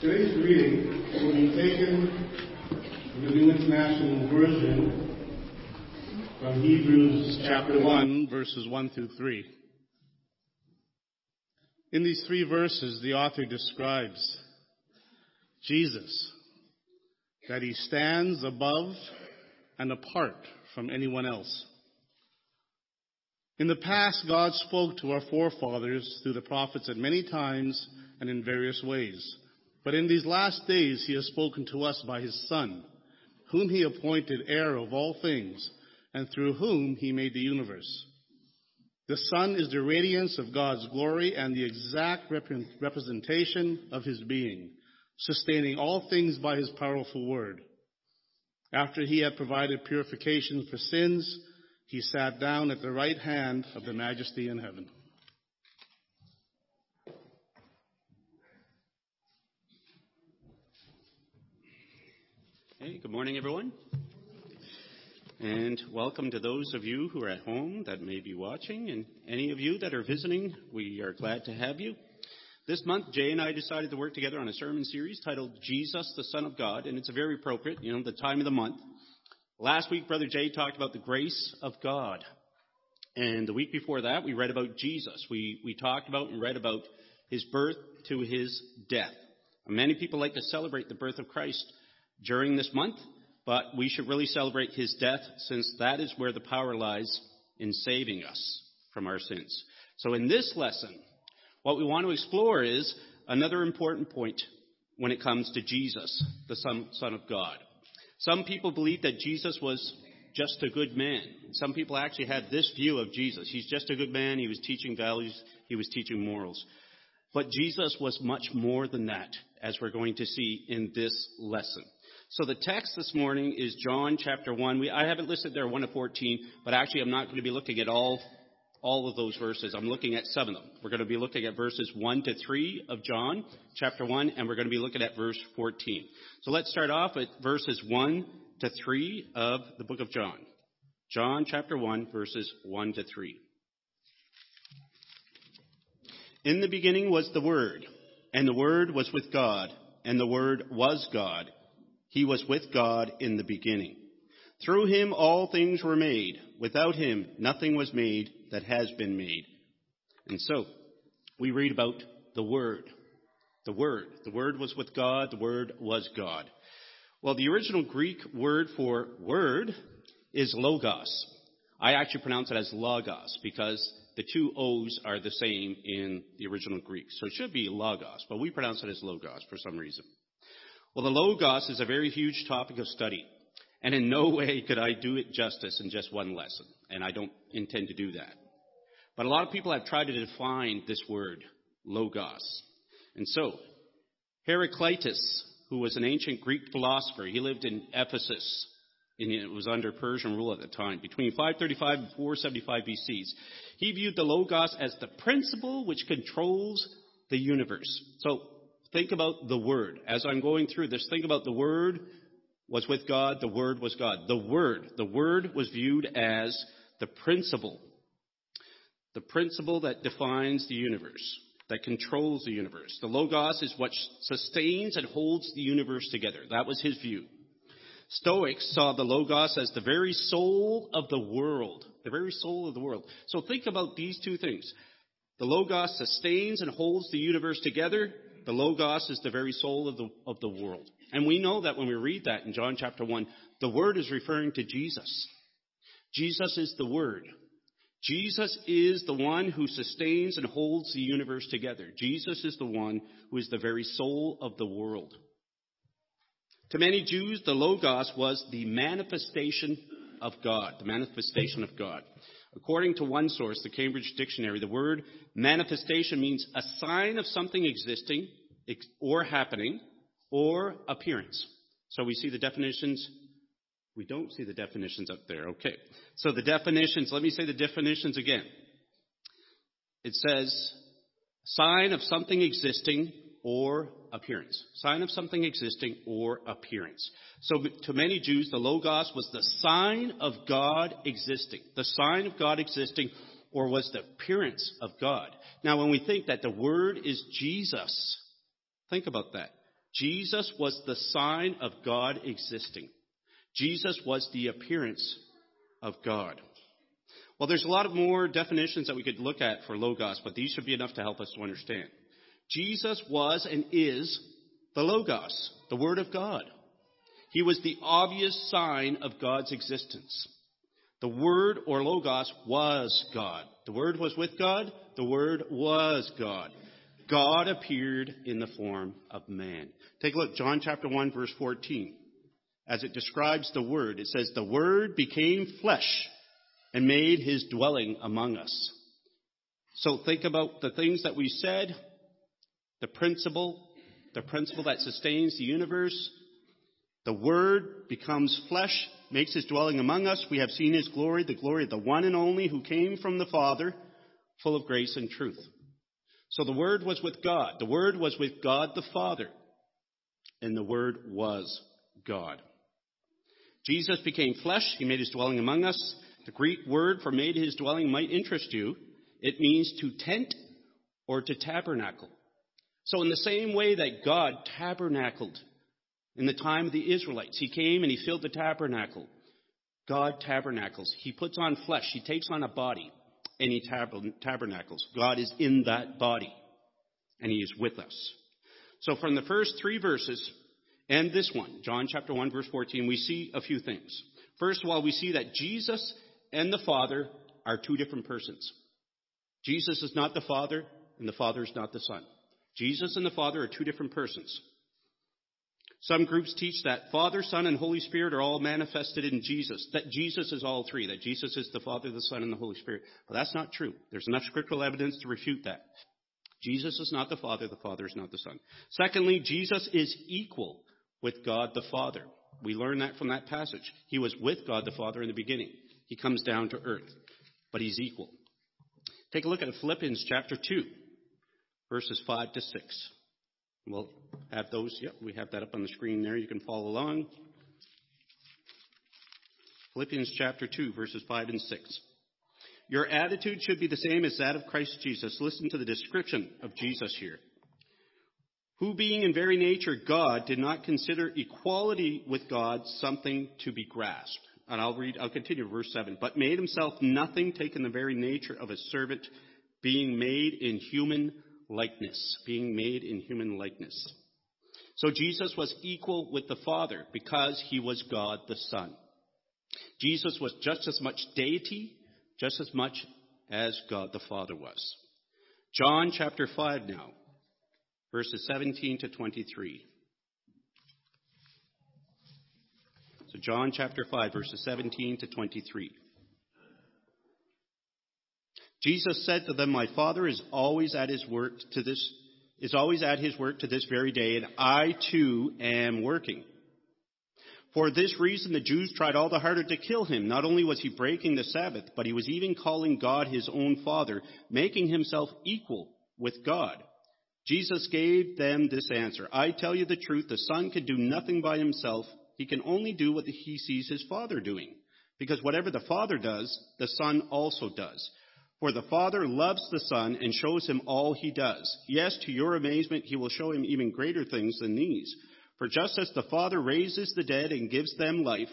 Today's reading will be taken from the New International Version from Hebrews chapter 1, verses 1 through 3. In these three verses, the author describes Jesus, that he stands above and apart from anyone else. In the past, God spoke to our forefathers through the prophets at many times and in various ways. But in these last days, he has spoken to us by his Son, whom he appointed heir of all things, and through whom he made the universe. The Son is the radiance of God's glory and the exact rep- representation of his being, sustaining all things by his powerful word. After he had provided purification for sins, he sat down at the right hand of the majesty in heaven. Hey, good morning, everyone. And welcome to those of you who are at home that may be watching, and any of you that are visiting, we are glad to have you. This month, Jay and I decided to work together on a sermon series titled Jesus, the Son of God, and it's very appropriate, you know, the time of the month. Last week, Brother Jay talked about the grace of God. And the week before that, we read about Jesus. We, we talked about and read about his birth to his death. Many people like to celebrate the birth of Christ during this month, but we should really celebrate his death since that is where the power lies in saving us from our sins. So in this lesson, what we want to explore is another important point when it comes to Jesus, the Son, Son of God. Some people believe that Jesus was just a good man. Some people actually had this view of Jesus. He's just a good man. He was teaching values. He was teaching morals. But Jesus was much more than that, as we're going to see in this lesson. So the text this morning is John chapter 1. We, I haven't listed there 1 to 14, but actually I'm not going to be looking at all, all of those verses. I'm looking at seven of them. We're going to be looking at verses 1 to 3 of John chapter 1, and we're going to be looking at verse 14. So let's start off at verses 1 to 3 of the book of John. John chapter 1, verses 1 to 3. In the beginning was the Word, and the Word was with God, and the Word was God. He was with God in the beginning. Through him all things were made. Without him nothing was made that has been made. And so, we read about the Word. The Word. The Word was with God. The Word was God. Well, the original Greek word for word is logos. I actually pronounce it as logos because the two O's are the same in the original Greek. So it should be logos, but we pronounce it as logos for some reason. Well, the Logos is a very huge topic of study, and in no way could I do it justice in just one lesson, and I don't intend to do that. But a lot of people have tried to define this word, Logos. And so, Heraclitus, who was an ancient Greek philosopher, he lived in Ephesus, and it was under Persian rule at the time, between 535 and 475 BCs. He viewed the Logos as the principle which controls the universe. So think about the Word. As I'm going through this, think about the Word was with God, the Word was God. The Word, the Word was viewed as the principle, the principle that defines the universe, that controls the universe. The Logos is what sustains and holds the universe together. That was his view. Stoics saw the Logos as the very soul of the world, the very soul of the world. So think about these two things. The Logos sustains and holds the universe together. The Logos is the very soul of the, of the world. And we know that when we read that in John chapter 1, the Word is referring to Jesus. Jesus is the Word. Jesus is the one who sustains and holds the universe together. Jesus is the one who is the very soul of the world. To many Jews, the Logos was the manifestation of God, the manifestation of God. According to one source, the Cambridge Dictionary, the word manifestation means a sign of something existing or happening or appearance. So we see the definitions. We don't see the definitions up there. Okay. So the definitions, let me say the definitions again. It says sign of something existing or appearance. Sign of something existing or appearance. So to many Jews, the Logos was the sign of God existing. The sign of God existing or was the appearance of God. Now when we think that the Word is Jesus, think about that. Jesus was the sign of God existing. Jesus was the appearance of God. Well, there's a lot of more definitions that we could look at for Logos, but these should be enough to help us to understand. Jesus was and is the Logos, the Word of God. He was the obvious sign of God's existence. The Word or Logos was God. The Word was with God. The Word was God. God appeared in the form of man. Take a look, John chapter 1 verse 14. As it describes the Word, it says, the Word became flesh and made his dwelling among us. So think about the things that we said, the principle, the principle that sustains the universe. The Word becomes flesh, makes his dwelling among us. We have seen his glory, the glory of the one and only who came from the Father, full of grace and truth. So the Word was with God. The Word was with God the Father. And the Word was God. Jesus became flesh. He made his dwelling among us. The Greek word for made his dwelling might interest you. It means to tent or to tabernacle. So in the same way that God tabernacled in the time of the Israelites, he came and he filled the tabernacle. God tabernacles. He puts on flesh. He takes on a body and he tabernacles. God is in that body and he is with us. So from the first three verses and this one, John chapter 1 verse 14, we see a few things. First of all, we see that Jesus and the Father are two different persons. Jesus is not the Father, and the Father is not the Son. Jesus and the Father are two different persons. Some groups teach that Father, Son, and Holy Spirit are all manifested in Jesus, that Jesus is all three, that Jesus is the Father, the Son, and the Holy Spirit. But that's not true. There's enough scriptural evidence to refute that. Jesus is not the Father, the Father is not the Son. Secondly, Jesus is equal with God the Father. We learn that from that passage. He was with God the Father in the beginning. He comes down to earth, but he's equal. Take a look at Philippians chapter 2, verses 5 to 6. We'll have those, yep, we have that up on the screen there. You can follow along. Philippians chapter 2, verses 5 and 6. Your attitude should be the same as that of Christ Jesus. Listen to the description of Jesus here. Who being in very nature God did not consider equality with God something to be grasped and I'll read, I'll continue verse 7. But made himself nothing, taking the very nature of a servant, being made in human likeness. Being made in human likeness. So Jesus was equal with the Father because he was God the Son. Jesus was just as much deity, just as much as God the Father was. John chapter 5 now, verses 17 to 23. So John chapter 5 verses 17 to 23. Jesus said to them, My Father is always at his work to this is always at his work to this very day, and I too am working. For this reason the Jews tried all the harder to kill him. Not only was he breaking the Sabbath, but he was even calling God his own Father, making himself equal with God. Jesus gave them this answer. I tell you the truth, the Son can do nothing by himself. He can only do what he sees his Father doing. Because whatever the Father does, the Son also does. For the Father loves the Son and shows him all he does. Yes, to your amazement, he will show him even greater things than these. For just as the Father raises the dead and gives them life,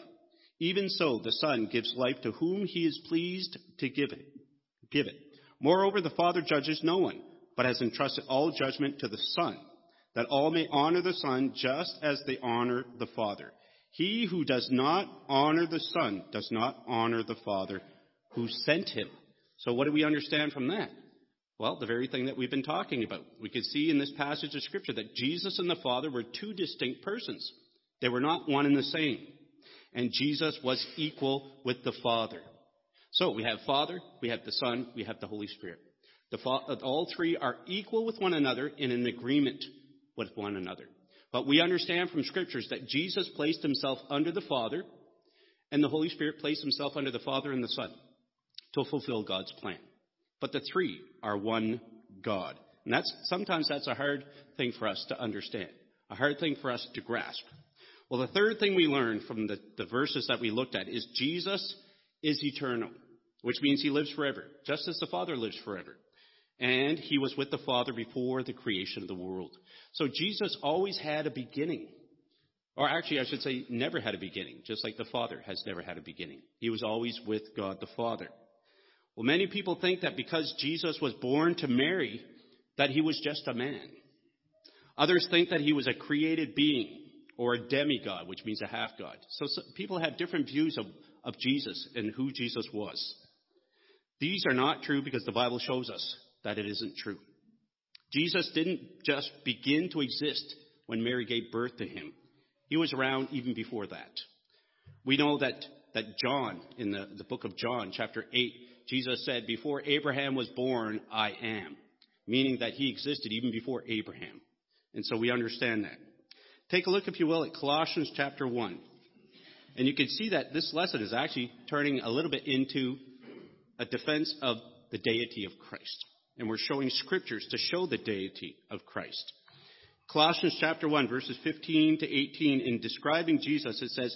even so the Son gives life to whom he is pleased to give it. Give it. Moreover, the Father judges no one, but has entrusted all judgment to the Son, that all may honor the Son just as they honor the Father. He who does not honor the Son does not honor the Father who sent him. So what do we understand from that? Well, the very thing that we've been talking about. We could see in this passage of Scripture that Jesus and the Father were two distinct persons. They were not one and the same. And Jesus was equal with the Father. So we have Father, we have the Son, we have the Holy Spirit. The, all three are equal with one another in an agreement with one another. But we understand from scriptures that Jesus placed himself under the Father, and the Holy Spirit placed himself under the Father and the Son to fulfill God's plan. But the three are one God. And that's, sometimes that's a hard thing for us to understand, a hard thing for us to grasp. Well, the third thing we learned from the, the verses that we looked at is Jesus is eternal, which means he lives forever, just as the Father lives forever. And he was with the Father before the creation of the world. So Jesus always had a beginning. Or actually, I should say, never had a beginning, just like the Father has never had a beginning. He was always with God the Father. Well, many people think that because Jesus was born to Mary, that he was just a man. Others think that he was a created being or a demigod, which means a half god. So, so people have different views of, of Jesus and who Jesus was. These are not true because the Bible shows us that it isn't true. Jesus didn't just begin to exist when Mary gave birth to him. He was around even before that. We know that, that John, in the, the book of John, chapter 8, Jesus said, Before Abraham was born, I am, meaning that he existed even before Abraham. And so we understand that. Take a look, if you will, at Colossians chapter 1. And you can see that this lesson is actually turning a little bit into a defense of the deity of Christ. And we're showing scriptures to show the deity of Christ. Colossians chapter 1, verses 15 to 18, in describing Jesus, it says,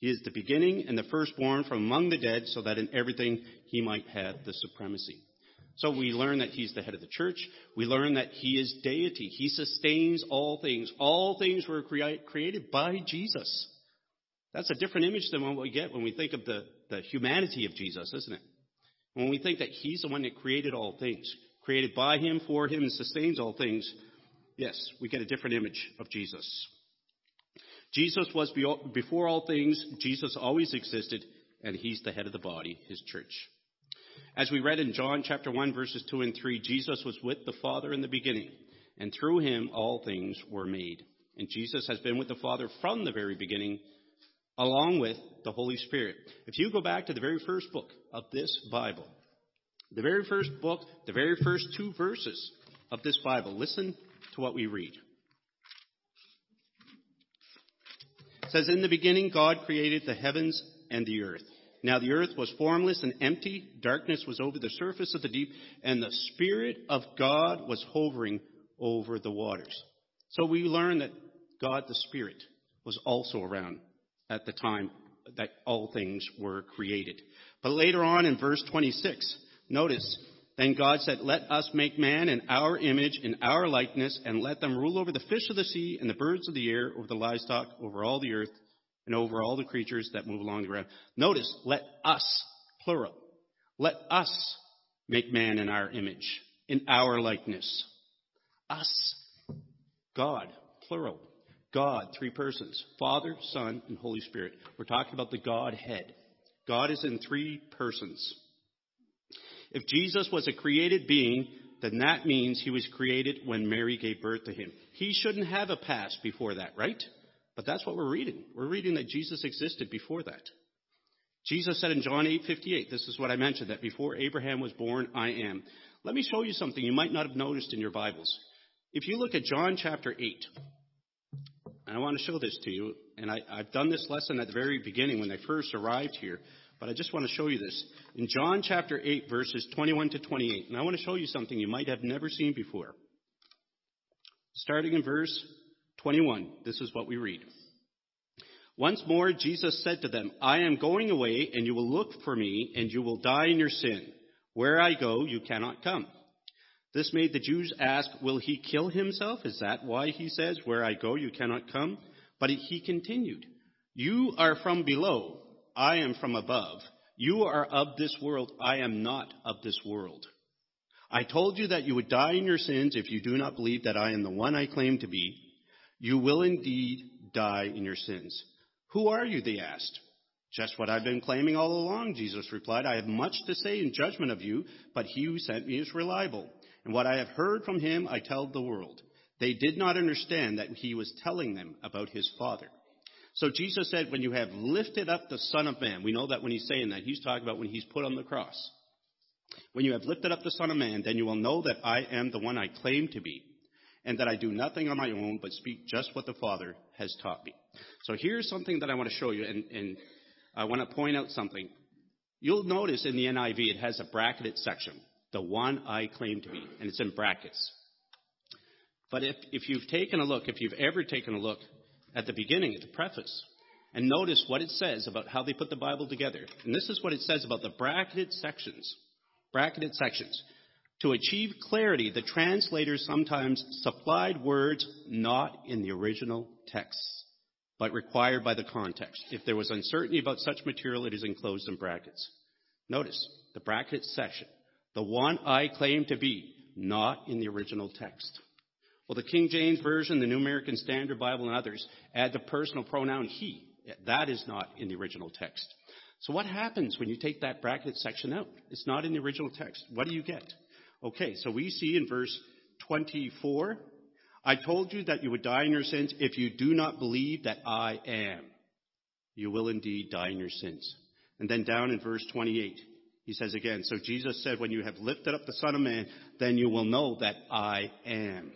He is the beginning and the firstborn from among the dead, so that in everything he might have the supremacy. So we learn that he's the head of the church. We learn that he is deity. He sustains all things. All things were crea- created by Jesus. That's a different image than what we get when we think of the, the humanity of Jesus, isn't it? When we think that he's the one that created all things, created by him, for him, and sustains all things, yes, we get a different image of Jesus. Jesus was before all things, Jesus always existed, and he's the head of the body, his church. As we read in John chapter 1 verses 2 and 3, Jesus was with the Father in the beginning, and through him all things were made. And Jesus has been with the Father from the very beginning, along with the Holy Spirit. If you go back to the very first book of this Bible, the very first book, the very first two verses of this Bible, listen to what we read. It says, In the beginning, God created the heavens and the earth. Now the earth was formless and empty, darkness was over the surface of the deep, and the Spirit of God was hovering over the waters. So we learn that God the Spirit was also around at the time that all things were created. But later on in verse 26, notice, then God said, Let us make man in our image, in our likeness, and let them rule over the fish of the sea and the birds of the air, over the livestock, over all the earth, and over all the creatures that move along the ground. Notice, let us, plural, let us make man in our image, in our likeness. Us, God, plural. God, three persons Father, Son, and Holy Spirit. We're talking about the Godhead. God is in three persons. If Jesus was a created being, then that means he was created when Mary gave birth to him. He shouldn't have a past before that, right? But that's what we're reading. We're reading that Jesus existed before that. Jesus said in John 8:58, this is what I mentioned that before Abraham was born, I am. Let me show you something you might not have noticed in your Bibles. If you look at John chapter 8, and I want to show this to you, and I, have done this lesson at the very beginning when I first arrived here, but I just want to show you this. In John chapter 8, verses 21 to 28, and I want to show you something you might have never seen before. Starting in verse 21, this is what we read. Once more, Jesus said to them, I am going away, and you will look for me, and you will die in your sin. Where I go, you cannot come. This made the Jews ask, Will he kill himself? Is that why he says, Where I go, you cannot come? But he continued, You are from below, I am from above. You are of this world, I am not of this world. I told you that you would die in your sins if you do not believe that I am the one I claim to be. You will indeed die in your sins. Who are you? They asked. Just what I've been claiming all along, Jesus replied. I have much to say in judgment of you, but he who sent me is reliable. And what I have heard from him, I tell the world. They did not understand that he was telling them about his Father. So Jesus said, when you have lifted up the Son of Man, we know that when he's saying that, he's talking about when he's put on the cross. When you have lifted up the Son of Man, then you will know that I am the one I claim to be, and that I do nothing on my own, but speak just what the Father has taught me. So here's something that I want to show you, and, and I want to point out something. You'll notice in the NIV it has a bracketed section, the one I claim to be, and it's in brackets. But if, if you've taken a look, if you've ever taken a look at the beginning, at the preface, and notice what it says about how they put the Bible together, and this is what it says about the bracketed sections bracketed sections. To achieve clarity, the translators sometimes supplied words not in the original text, but required by the context. If there was uncertainty about such material, it is enclosed in brackets. Notice the bracketed section, the one I claim to be, not in the original text. Well, the King James Version, the New American Standard Bible, and others add the personal pronoun he. That is not in the original text. So what happens when you take that bracket section out? It's not in the original text. What do you get? Okay, so we see in verse 24, I told you that you would die in your sins if you do not believe that I am. You will indeed die in your sins. And then down in verse 28, he says again, so Jesus said, when you have lifted up the Son of Man, then you will know that I am.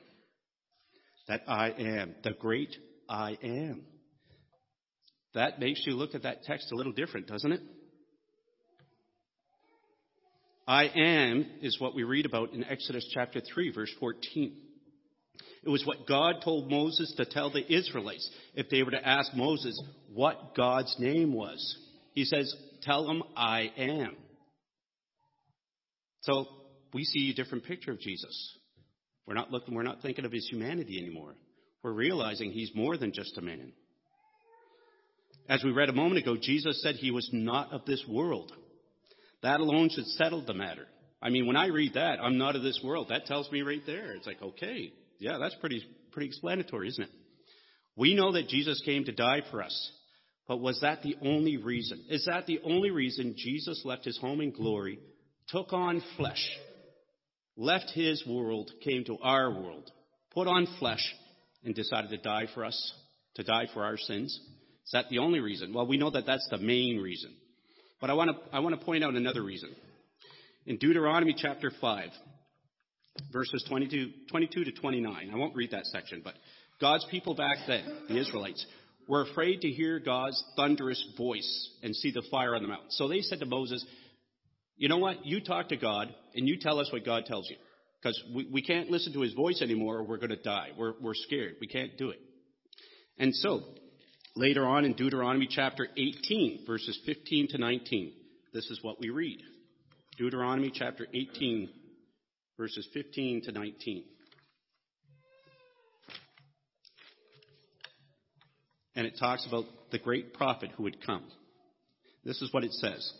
That I am. The great I am. That makes you look at that text a little different, doesn't it? I am is what we read about in Exodus chapter 3, verse 14. It was what God told Moses to tell the Israelites if they were to ask Moses what God's name was. He says, Tell them I am. So we see a different picture of Jesus. We're not looking, we're not thinking of his humanity anymore. We're realizing he's more than just a man. As we read a moment ago, Jesus said he was not of this world. That alone should settle the matter. I mean, when I read that, I'm not of this world. That tells me right there. It's like, okay, yeah, that's pretty, pretty explanatory, isn't it? We know that Jesus came to die for us. But was that the only reason? Is that the only reason Jesus left his home in glory, took on flesh, left his world, came to our world, put on flesh, and decided to die for us, to die for our sins? Is that the only reason? Well, we know that that's the main reason. But I want to, I want to point out another reason. In Deuteronomy chapter 5, verses 22, 22 to 29, I won't read that section, but God's people back then, the Israelites, were afraid to hear God's thunderous voice and see the fire on the mountain. So they said to Moses, You know what? You talk to God and you tell us what God tells you. Because we, we can't listen to his voice anymore or we're going to die. We're, we're scared. We can't do it. And so Later on in Deuteronomy chapter 18, verses 15 to 19, this is what we read. Deuteronomy chapter 18, verses 15 to 19. And it talks about the great prophet who would come. This is what it says.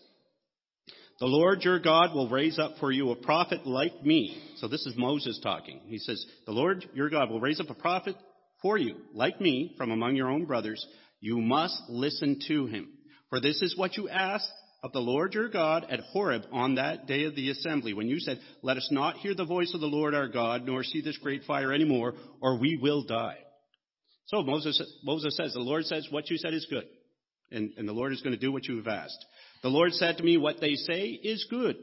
The Lord your God will raise up for you a prophet like me. So this is Moses talking. He says, The Lord your God will raise up a prophet for you, like me, from among your own brothers, you must listen to him. For this is what you asked of the Lord your God at Horeb on that day of the assembly, when you said, Let us not hear the voice of the Lord our God, nor see this great fire anymore, or we will die. So Moses, Moses says, The Lord says, What you said is good. And, and the Lord is going to do what you have asked. The Lord said to me, What they say is good.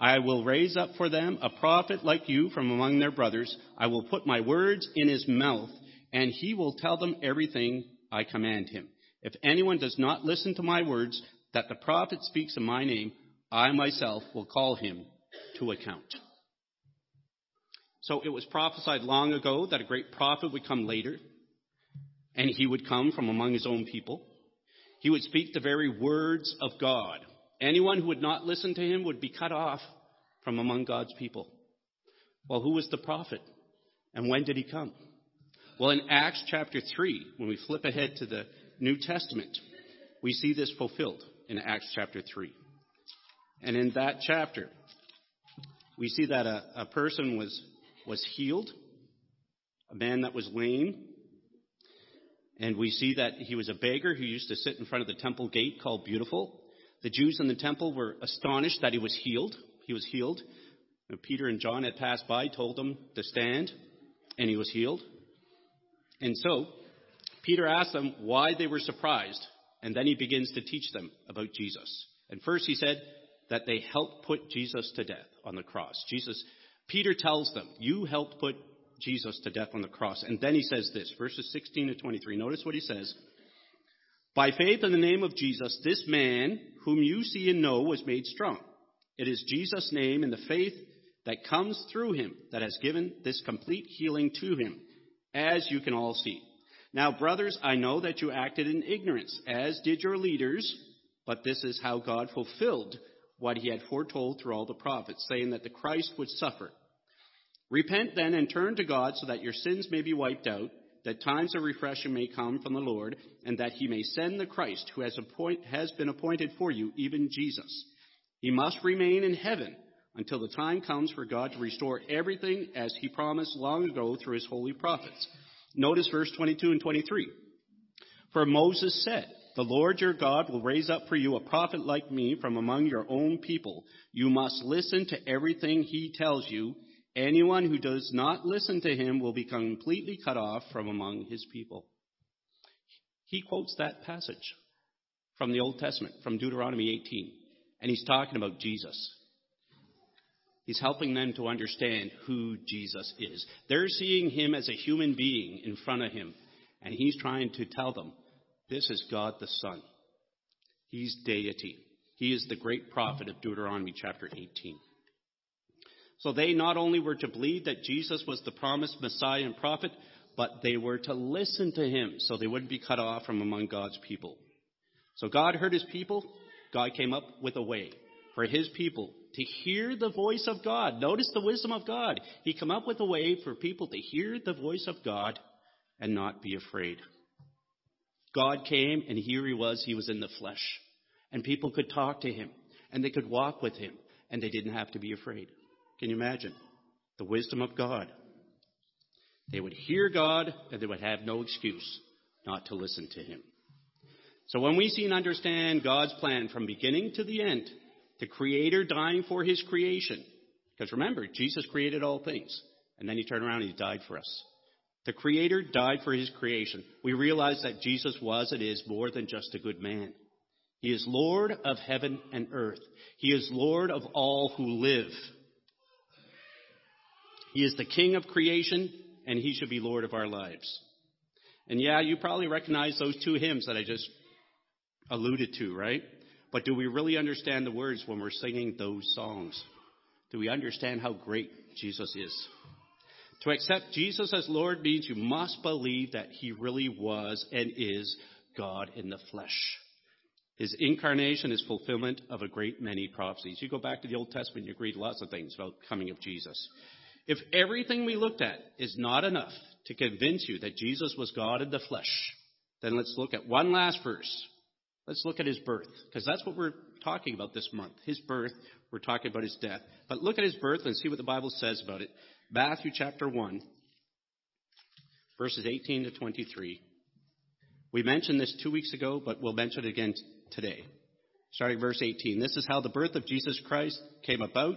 I will raise up for them a prophet like you from among their brothers. I will put my words in his mouth, and he will tell them everything I command him. If anyone does not listen to my words that the prophet speaks in my name, I myself will call him to account. So it was prophesied long ago that a great prophet would come later, and he would come from among his own people. He would speak the very words of God. Anyone who would not listen to him would be cut off from among God's people. Well, who was the prophet? And when did he come? Well, in Acts chapter 3, when we flip ahead to the New Testament, we see this fulfilled in Acts chapter 3. And in that chapter, we see that a, a person was, was healed, a man that was lame, and we see that he was a beggar who used to sit in front of the temple gate called Beautiful. The Jews in the temple were astonished that he was healed. He was healed. Peter and John had passed by, told him to stand, and he was healed. And so, Peter asked them why they were surprised, and then he begins to teach them about Jesus. And first he said, that they helped put Jesus to death on the cross. Jesus, Peter tells them, You helped put Jesus to death on the cross. And then he says this, verses 16 to 23. Notice what he says. By faith in the name of Jesus, this man, whom you see and know, was made strong. It is Jesus' name and the faith that comes through him that has given this complete healing to him, as you can all see. Now, brothers, I know that you acted in ignorance, as did your leaders, but this is how God fulfilled what he had foretold through all the prophets, saying that the Christ would suffer. Repent then and turn to God so that your sins may be wiped out, that times of refreshing may come from the Lord, and that he may send the Christ who has, appoint, has been appointed for you, even Jesus. He must remain in heaven until the time comes for God to restore everything as he promised long ago through his holy prophets. Notice verse 22 and 23. For Moses said, The Lord your God will raise up for you a prophet like me from among your own people. You must listen to everything he tells you. Anyone who does not listen to him will be completely cut off from among his people. He quotes that passage from the Old Testament, from Deuteronomy 18, and he's talking about Jesus. He's helping them to understand who Jesus is. They're seeing him as a human being in front of him, and he's trying to tell them this is God the Son. He's deity. He is the great prophet of Deuteronomy chapter 18. So they not only were to believe that Jesus was the promised Messiah and prophet, but they were to listen to him so they wouldn't be cut off from among God's people. So God heard his people. God came up with a way for his people to hear the voice of God. Notice the wisdom of God. He come up with a way for people to hear the voice of God and not be afraid. God came and here he was. He was in the flesh. And people could talk to him and they could walk with him and they didn't have to be afraid. Can you imagine? The wisdom of God. They would hear God and they would have no excuse not to listen to him. So when we see and understand God's plan from beginning to the end, the Creator dying for His creation. Because remember, Jesus created all things, and then He turned around and He died for us. The Creator died for His creation. We realize that Jesus was and is more than just a good man. He is Lord of heaven and earth. He is Lord of all who live. He is the King of creation, and He should be Lord of our lives. And yeah, you probably recognize those two hymns that I just alluded to, right? But do we really understand the words when we're singing those songs? Do we understand how great Jesus is? To accept Jesus as Lord means you must believe that he really was and is God in the flesh. His incarnation is fulfillment of a great many prophecies. You go back to the Old Testament, you read lots of things about coming of Jesus. If everything we looked at is not enough to convince you that Jesus was God in the flesh, then let's look at one last verse Let's look at his birth, because that's what we're talking about this month. His birth, we're talking about his death. But look at his birth and see what the Bible says about it. Matthew chapter 1, verses 18 to 23. We mentioned this two weeks ago, but we'll mention it again today. Starting verse 18. This is how the birth of Jesus Christ came about.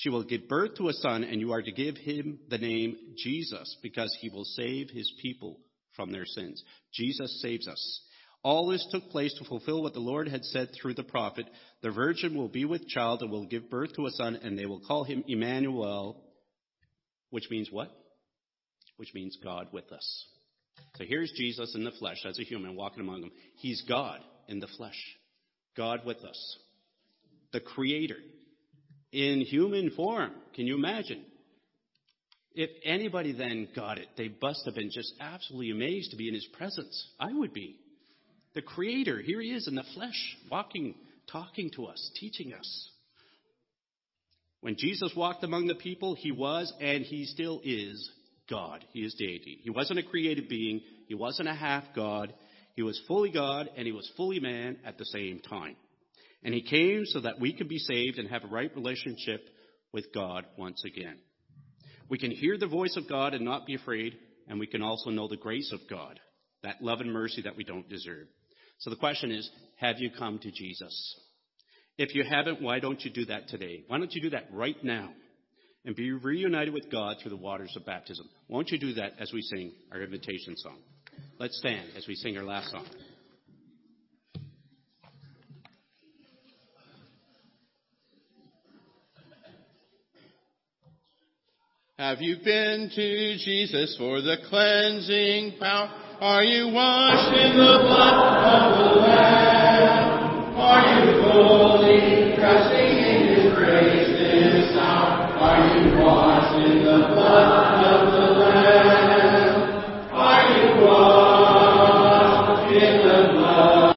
She will give birth to a son, and you are to give him the name Jesus, because he will save his people from their sins. Jesus saves us. All this took place to fulfill what the Lord had said through the prophet The virgin will be with child and will give birth to a son, and they will call him Emmanuel, which means what? Which means God with us. So here's Jesus in the flesh as a human walking among them. He's God in the flesh, God with us, the Creator in human form. Can you imagine? If anybody then got it, they must have been just absolutely amazed to be in his presence. I would be. The Creator, here He is in the flesh, walking, talking to us, teaching us. When Jesus walked among the people, He was and He still is God. He is deity. He wasn't a created being. He wasn't a half God. He was fully God and He was fully man at the same time. And He came so that we could be saved and have a right relationship with God once again. We can hear the voice of God and not be afraid, and we can also know the grace of God, that love and mercy that we don't deserve. So the question is, have you come to Jesus? If you haven't, why don't you do that today? Why don't you do that right now? And be reunited with God through the waters of baptism. Won't you do that as we sing our invitation song? Let's stand as we sing our last song. Have you been to Jesus for the cleansing power? Are you washed in the blood of the Lamb? Are you fully trusting in His grace this hour? Are you washed in the blood